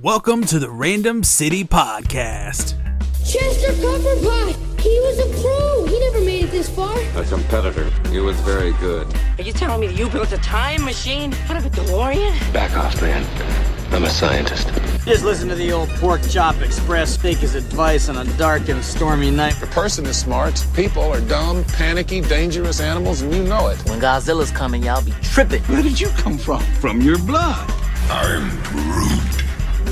Welcome to the Random City Podcast. Chester Copperpot! He was a pro! He never made it this far. A competitor. He was very good. Are you telling me that you built a time machine out of a DeLorean? Back off, man. I'm a scientist. Just listen to the old Pork Chop Express take his advice on a dark and stormy night. A person is smart, people are dumb, panicky, dangerous animals, and you know it. When Godzilla's coming, y'all be tripping. Where did you come from? From your blood. I'm Groot.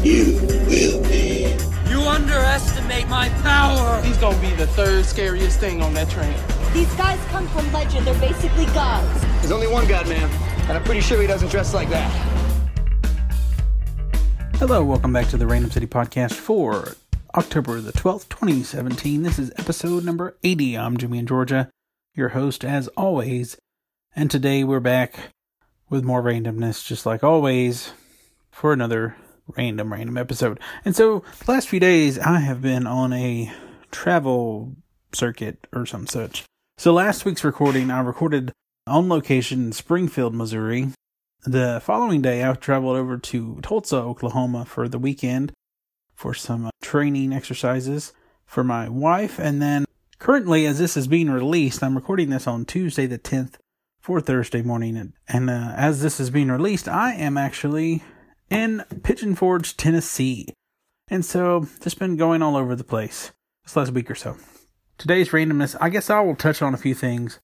You will be. You underestimate my power. He's gonna be the third scariest thing on that train. These guys come from legend. They're basically gods. There's only one god, man. And I'm pretty sure he doesn't dress like that. Hello, welcome back to the Random City Podcast for October the 12th, 2017. This is episode number 80. I'm Jimmy in Georgia, your host as always. And today we're back with more randomness, just like always, for another random, random episode. And so, the last few days, I have been on a travel circuit or some such. So, last week's recording, I recorded on location in Springfield, Missouri. The following day, I traveled over to Tulsa, Oklahoma for the weekend for some uh, training exercises for my wife. And then, currently, as this is being released, I'm recording this on Tuesday the 10th for Thursday morning. And, and uh, as this is being released, I am actually in Pigeon Forge, Tennessee. And so, just been going all over the place this last week or so. Today's randomness, I guess I will touch on a few things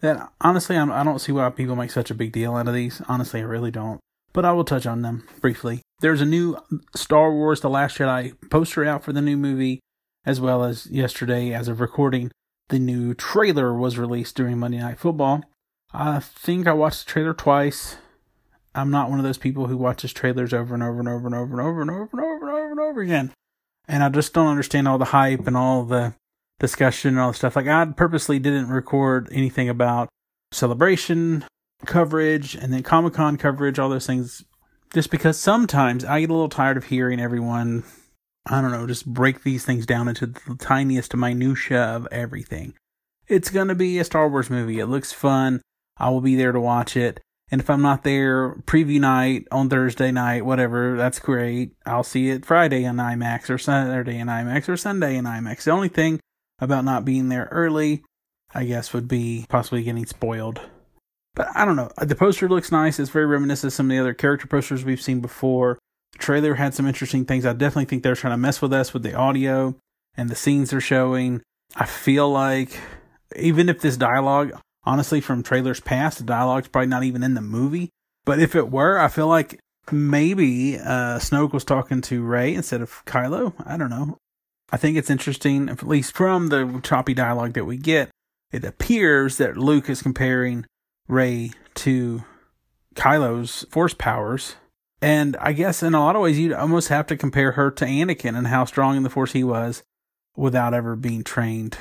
that honestly I'm, I do not see why people make such a big deal out of these. Honestly, I really don't. But I will touch on them briefly. There's a new Star Wars The Last Jedi poster out for the new movie, as well as yesterday, as of recording, the new trailer was released during Monday Night Football. I think I watched the trailer twice. I'm not one of those people who watches trailers over and over and over and over and over and over and over and over and over again. And I just don't understand all the hype and all the discussion and all the stuff. Like I purposely didn't record anything about celebration coverage and then Comic Con coverage, all those things, just because sometimes I get a little tired of hearing everyone, I don't know, just break these things down into the tiniest minutia of everything. It's gonna be a Star Wars movie. It looks fun. I will be there to watch it. And if I'm not there, preview night on Thursday night, whatever, that's great. I'll see it Friday in IMAX or Saturday in IMAX or Sunday in IMAX. The only thing about not being there early, I guess, would be possibly getting spoiled. But I don't know. The poster looks nice. It's very reminiscent of some of the other character posters we've seen before. The trailer had some interesting things. I definitely think they're trying to mess with us with the audio and the scenes they're showing. I feel like even if this dialogue, honestly, from trailers past, the dialogue's probably not even in the movie. But if it were, I feel like maybe uh, Snoke was talking to Rey instead of Kylo. I don't know. I think it's interesting, at least from the choppy dialogue that we get, it appears that Luke is comparing Rey to Kylo's force powers. And I guess in a lot of ways, you'd almost have to compare her to Anakin and how strong in the force he was without ever being trained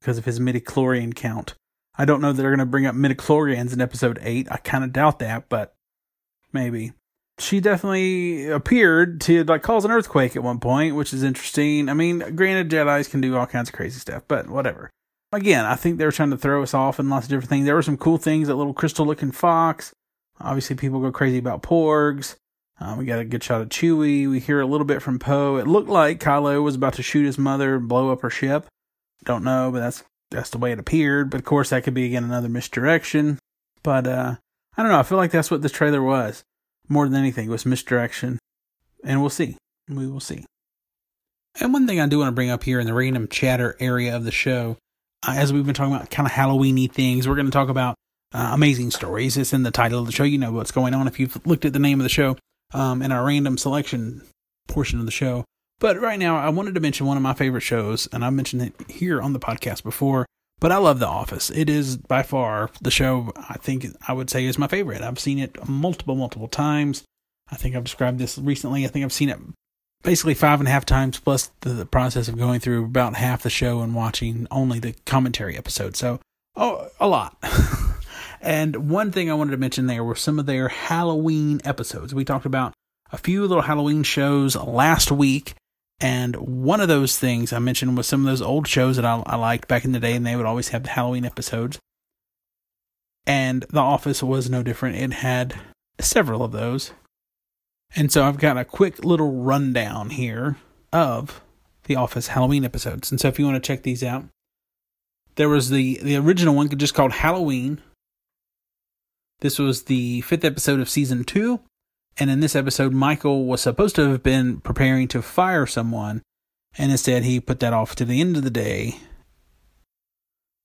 because of his midichlorian count. I don't know that they're going to bring up midichlorians in episode 8. I kind of doubt that, but maybe she definitely appeared to like cause an earthquake at one point, which is interesting. I mean, granted, Jedi's can do all kinds of crazy stuff, but whatever. Again, I think they were trying to throw us off and lots of different things. There were some cool things, that little crystal looking fox. Obviously, people go crazy about porgs. Um, we got a good shot of Chewie. We hear a little bit from Poe. It looked like Kylo was about to shoot his mother and blow up her ship. Don't know, but that's that's the way it appeared. But of course, that could be again another misdirection. But uh, I don't know. I feel like that's what this trailer was more than anything was misdirection. And we'll see. We will see. And one thing I do want to bring up here in the random chatter area of the show, uh, as we've been talking about kind of Halloweeny things, we're going to talk about uh, amazing stories. It's in the title of the show. You know what's going on if you've looked at the name of the show um, in our random selection portion of the show. But right now, I wanted to mention one of my favorite shows, and I've mentioned it here on the podcast before. But I love The Office. It is by far the show I think I would say is my favorite. I've seen it multiple, multiple times. I think I've described this recently. I think I've seen it basically five and a half times, plus the, the process of going through about half the show and watching only the commentary episode. So, oh, a lot. and one thing I wanted to mention there were some of their Halloween episodes. We talked about a few little Halloween shows last week and one of those things I mentioned was some of those old shows that I, I liked back in the day, and they would always have Halloween episodes. And The Office was no different. It had several of those. And so I've got a quick little rundown here of the Office Halloween episodes. And so if you want to check these out, there was the the original one just called Halloween. This was the fifth episode of season two, and in this episode, Michael was supposed to have been preparing to fire someone, and instead he put that off to the end of the day.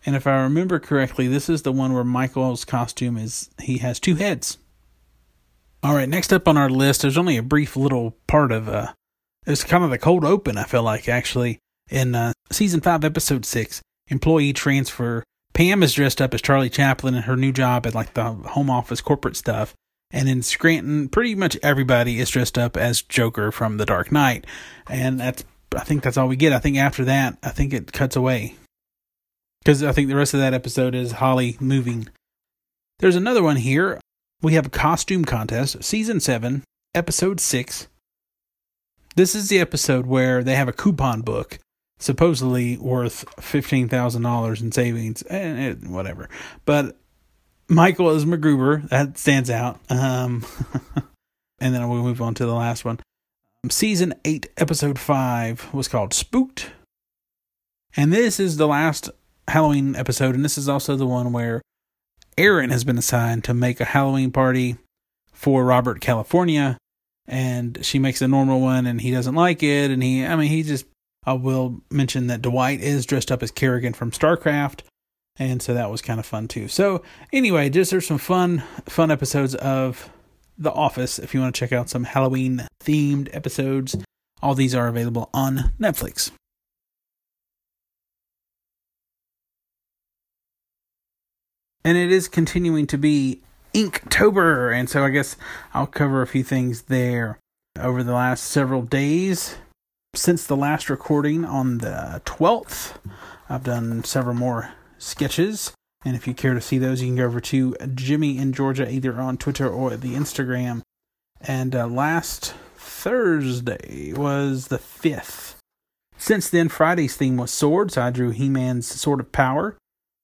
And if I remember correctly, this is the one where Michael's costume is he has two heads. All right, next up on our list, there's only a brief little part of uh, it's kind of the cold open. I feel like actually in uh, season five, episode six, employee transfer. Pam is dressed up as Charlie Chaplin in her new job at like the home office corporate stuff. And in Scranton, pretty much everybody is dressed up as Joker from The Dark Knight. And that's, I think that's all we get. I think after that, I think it cuts away. Because I think the rest of that episode is Holly moving. There's another one here. We have a costume contest, season 7, episode 6. This is the episode where they have a coupon book supposedly worth fifteen thousand dollars in savings, and eh, eh, whatever. But Michael is MacGruber. That stands out. Um, and then we'll move on to the last one. Season eight, episode five was called Spooked, and this is the last Halloween episode, and this is also the one where Erin has been assigned to make a Halloween party for Robert California. And she makes a normal one and he doesn't like it. And he I mean he just I will mention that Dwight is dressed up as Kerrigan from StarCraft, and so that was kind of fun too. So anyway, just there's some fun fun episodes of The Office. If you want to check out some Halloween themed episodes, all these are available on Netflix. And it is continuing to be Inktober, and so I guess I'll cover a few things there over the last several days since the last recording on the 12th, I've done several more sketches. And if you care to see those, you can go over to Jimmy in Georgia, either on Twitter or the Instagram. And uh, last Thursday was the 5th. Since then, Friday's theme was swords. I drew He Man's Sword of Power.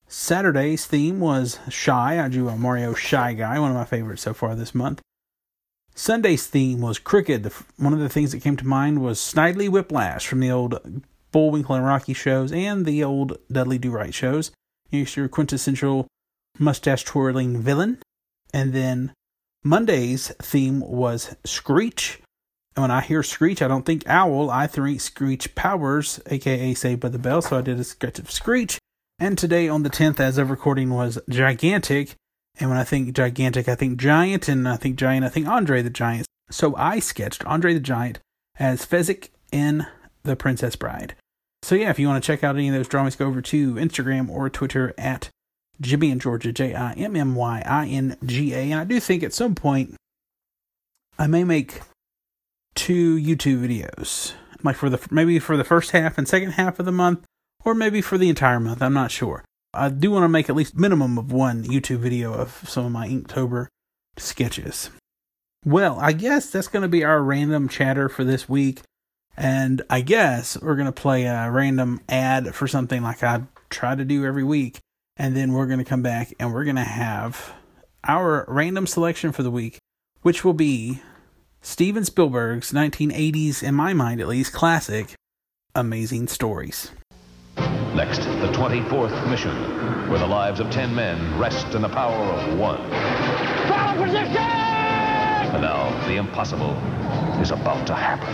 Saturday's theme was Shy. I drew a Mario Shy Guy, one of my favorites so far this month. Sunday's theme was cricket. One of the things that came to mind was Snidely Whiplash from the old Bullwinkle and Rocky shows and the old Dudley Do Right shows. Here's your quintessential mustache twirling villain. And then Monday's theme was Screech. And when I hear Screech, I don't think Owl. I think Screech Powers, aka Saved by the Bell. So I did a sketch of Screech. And today on the 10th, as of recording, was Gigantic. And when I think gigantic, I think giant, and I think giant, I think Andre the Giant. So I sketched Andre the Giant as Fezzik in The Princess Bride. So yeah, if you want to check out any of those drawings, go over to Instagram or Twitter at Jimmy in Georgia, J I M M Y I N G A. And I do think at some point I may make two YouTube videos, like for the maybe for the first half and second half of the month, or maybe for the entire month. I'm not sure. I do want to make at least minimum of one YouTube video of some of my Inktober sketches. Well, I guess that's going to be our random chatter for this week. And I guess we're going to play a random ad for something like I try to do every week. And then we're going to come back and we're going to have our random selection for the week, which will be Steven Spielberg's 1980s, in my mind at least, classic, Amazing Stories. Next, the 24th mission, where the lives of 10 men rest in the power of one. Follow position! And now, the impossible is about to happen.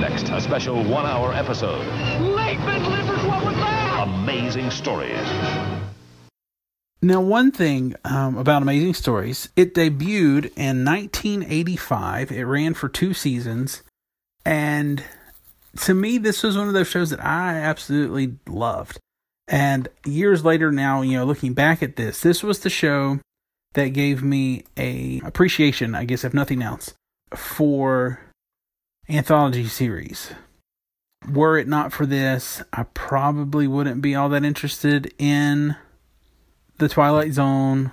Next, a special one-hour episode. Lakeman Lippert, what was that? Amazing Stories. Now, one thing um, about Amazing Stories, it debuted in 1985. It ran for two seasons, and to me, this was one of those shows that I absolutely loved. And years later now, you know, looking back at this, this was the show that gave me a appreciation, I guess if nothing else, for anthology series. Were it not for this, I probably wouldn't be all that interested in The Twilight Zone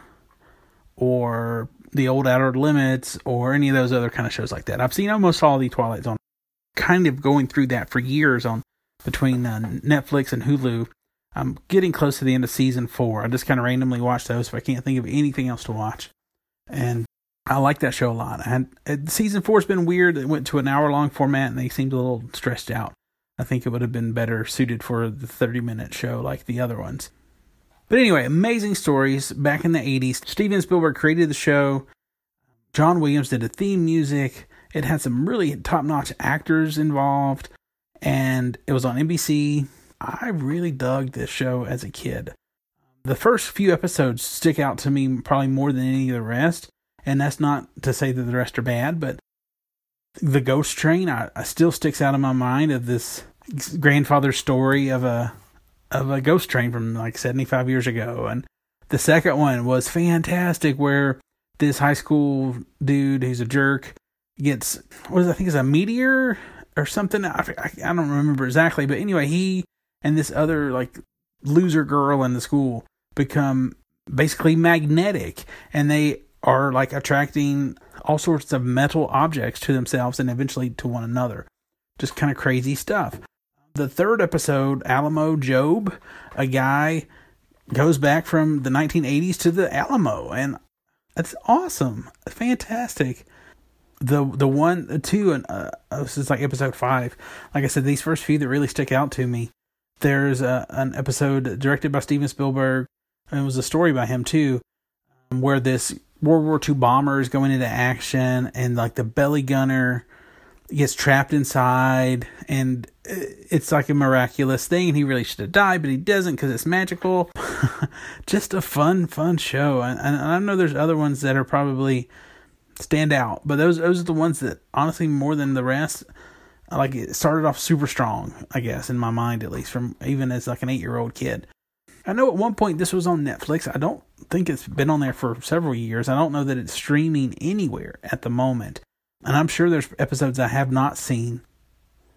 or The Old Outer Limits or any of those other kind of shows like that. I've seen almost all the Twilight Zone kind of going through that for years on between uh, Netflix and Hulu. I'm getting close to the end of season four. I just kind of randomly watch those if I can't think of anything else to watch. And I like that show a lot. And season four's been weird. It went to an hour long format, and they seemed a little stressed out. I think it would have been better suited for the 30 minute show like the other ones. But anyway, amazing stories back in the 80s. Steven Spielberg created the show. John Williams did the theme music. It had some really top notch actors involved, and it was on NBC. I really dug this show as a kid. The first few episodes stick out to me probably more than any of the rest, and that's not to say that the rest are bad, but the ghost train I, I still sticks out in my mind of this grandfather story of a of a ghost train from like 75 years ago and the second one was fantastic where this high school dude who's a jerk gets what is I think is a meteor or something. I, I, I don't remember exactly, but anyway, he and this other like loser girl in the school become basically magnetic, and they are like attracting all sorts of metal objects to themselves and eventually to one another. Just kind of crazy stuff. The third episode, Alamo Job, a guy goes back from the 1980s to the Alamo, and that's awesome, fantastic. The the one the two and uh, this is like episode five. Like I said, these first few that really stick out to me. There's a, an episode directed by Steven Spielberg, and it was a story by him too, um, where this World War II bomber is going into action, and like the belly gunner gets trapped inside, and it's like a miraculous thing. And he really should have died, but he doesn't because it's magical. Just a fun, fun show. And, and I know there's other ones that are probably stand out, but those those are the ones that honestly more than the rest. Like it started off super strong, I guess, in my mind at least, from even as like an eight year old kid. I know at one point this was on Netflix. I don't think it's been on there for several years. I don't know that it's streaming anywhere at the moment. And I'm sure there's episodes I have not seen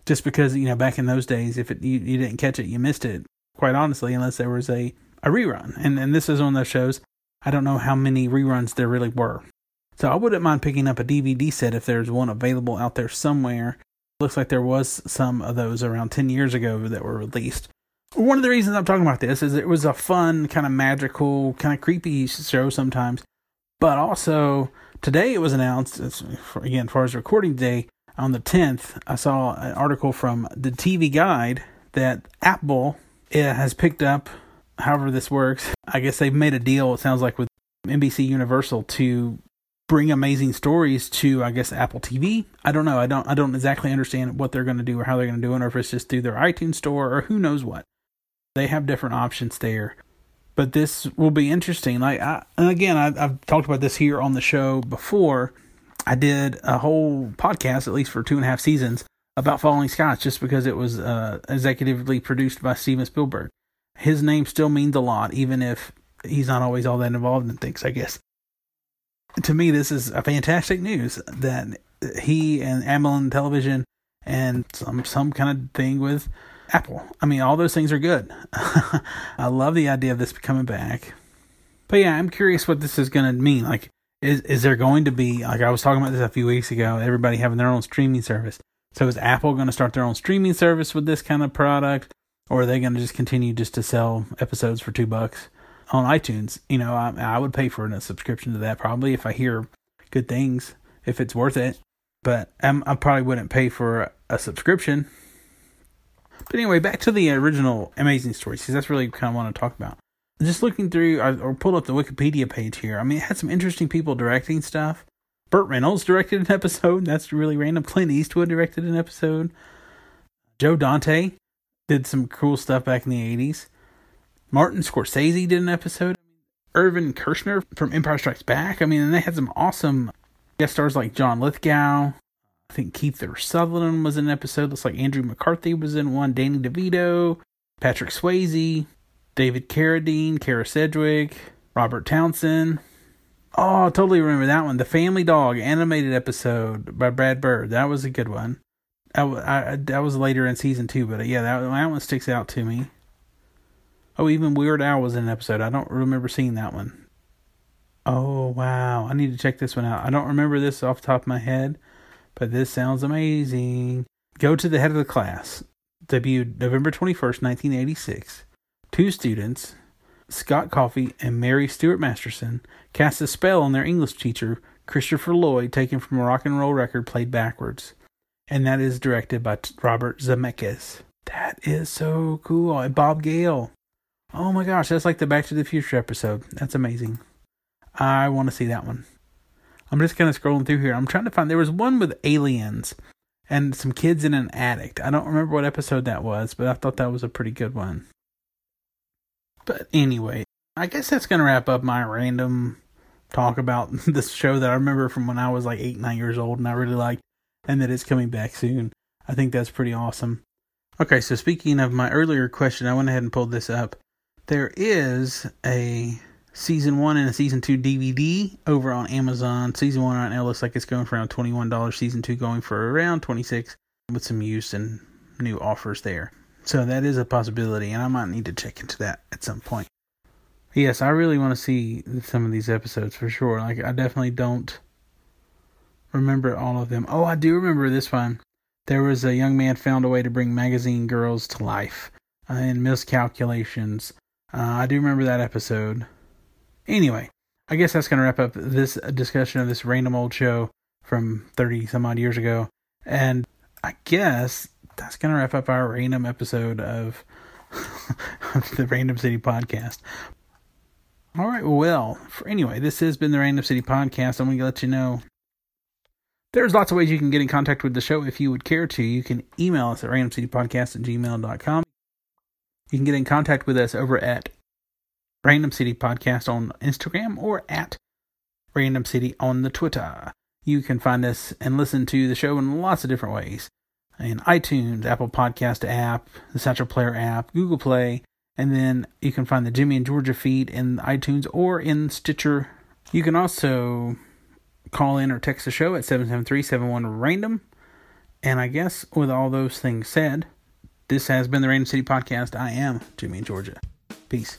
just because, you know, back in those days, if it, you, you didn't catch it, you missed it, quite honestly, unless there was a, a rerun. And, and this is one of those shows. I don't know how many reruns there really were. So I wouldn't mind picking up a DVD set if there's one available out there somewhere. Looks like there was some of those around 10 years ago that were released. One of the reasons I'm talking about this is it was a fun, kind of magical, kind of creepy show sometimes. But also, today it was announced, again, as far as recording day, on the 10th, I saw an article from the TV Guide that Apple eh, has picked up, however this works. I guess they've made a deal, it sounds like, with NBC Universal to bring amazing stories to I guess Apple TV. I don't know. I don't I don't exactly understand what they're going to do or how they're going to do it or if it's just through their iTunes store or who knows what. They have different options there. But this will be interesting. Like I, and again, I, I've talked about this here on the show before. I did a whole podcast, at least for two and a half seasons, about Falling Skies, just because it was uh, executively produced by Steven Spielberg. His name still means a lot, even if he's not always all that involved in things. I guess to me, this is a fantastic news that he and Amblin Television and some some kind of thing with Apple. I mean, all those things are good. I love the idea of this coming back. But yeah, I'm curious what this is going to mean. Like, is is there going to be like I was talking about this a few weeks ago? Everybody having their own streaming service. So is Apple going to start their own streaming service with this kind of product, or are they going to just continue just to sell episodes for two bucks? On iTunes. You know, I, I would pay for a subscription to that probably if I hear good things, if it's worth it. But I'm, I probably wouldn't pay for a, a subscription. But anyway, back to the original Amazing Stories, because that's really kind of what I want to talk about. Just looking through, I, or pulled up the Wikipedia page here. I mean, it had some interesting people directing stuff. Burt Reynolds directed an episode. That's really random. Clint Eastwood directed an episode. Joe Dante did some cool stuff back in the 80s. Martin Scorsese did an episode. Irvin Kershner from Empire Strikes Back. I mean, and they had some awesome guest stars like John Lithgow. I think Kiefer Sutherland was in an episode. Looks like Andrew McCarthy was in one. Danny DeVito, Patrick Swayze, David Carradine, Kyra Sedgwick, Robert Townsend. Oh, I totally remember that one. The Family Dog animated episode by Brad Bird. That was a good one. I, I, that was later in season two, but uh, yeah, that, that one sticks out to me. Oh, even Weird Al was in an episode. I don't remember seeing that one. Oh, wow. I need to check this one out. I don't remember this off the top of my head, but this sounds amazing. Go to the head of the class. Debuted November 21st, 1986. Two students, Scott Coffey and Mary Stuart Masterson, cast a spell on their English teacher, Christopher Lloyd, taken from a rock and roll record played backwards. And that is directed by Robert Zemeckis. That is so cool. And Bob Gale. Oh my gosh, that's like the Back to the Future episode. That's amazing. I want to see that one. I'm just kind of scrolling through here. I'm trying to find. There was one with aliens and some kids in an attic. I don't remember what episode that was, but I thought that was a pretty good one. But anyway, I guess that's going to wrap up my random talk about this show that I remember from when I was like eight, nine years old and I really liked, and that it's coming back soon. I think that's pretty awesome. Okay, so speaking of my earlier question, I went ahead and pulled this up. There is a season one and a season two DVD over on Amazon. Season one right now looks like it's going for around twenty one dollars. Season two going for around twenty six, with some use and new offers there. So that is a possibility, and I might need to check into that at some point. Yes, I really want to see some of these episodes for sure. Like I definitely don't remember all of them. Oh, I do remember this one. There was a young man found a way to bring magazine girls to life uh, in miscalculations. Uh, I do remember that episode. Anyway, I guess that's going to wrap up this discussion of this random old show from 30 some odd years ago. And I guess that's going to wrap up our random episode of, the Random City Podcast. All right, well, for, anyway, this has been the Random City Podcast. I'm going to let you know there's lots of ways you can get in contact with the show if you would care to. You can email us at randomcitypodcast at gmail.com. You can get in contact with us over at Random City Podcast on Instagram or at Random City on the Twitter. You can find us and listen to the show in lots of different ways in iTunes, Apple Podcast app, the Satchel Player app, Google Play, and then you can find the Jimmy in Georgia feed in iTunes or in Stitcher. You can also call in or text the show at 773 random. And I guess with all those things said, this has been the Random City Podcast. I am Jimmy in Georgia. Peace.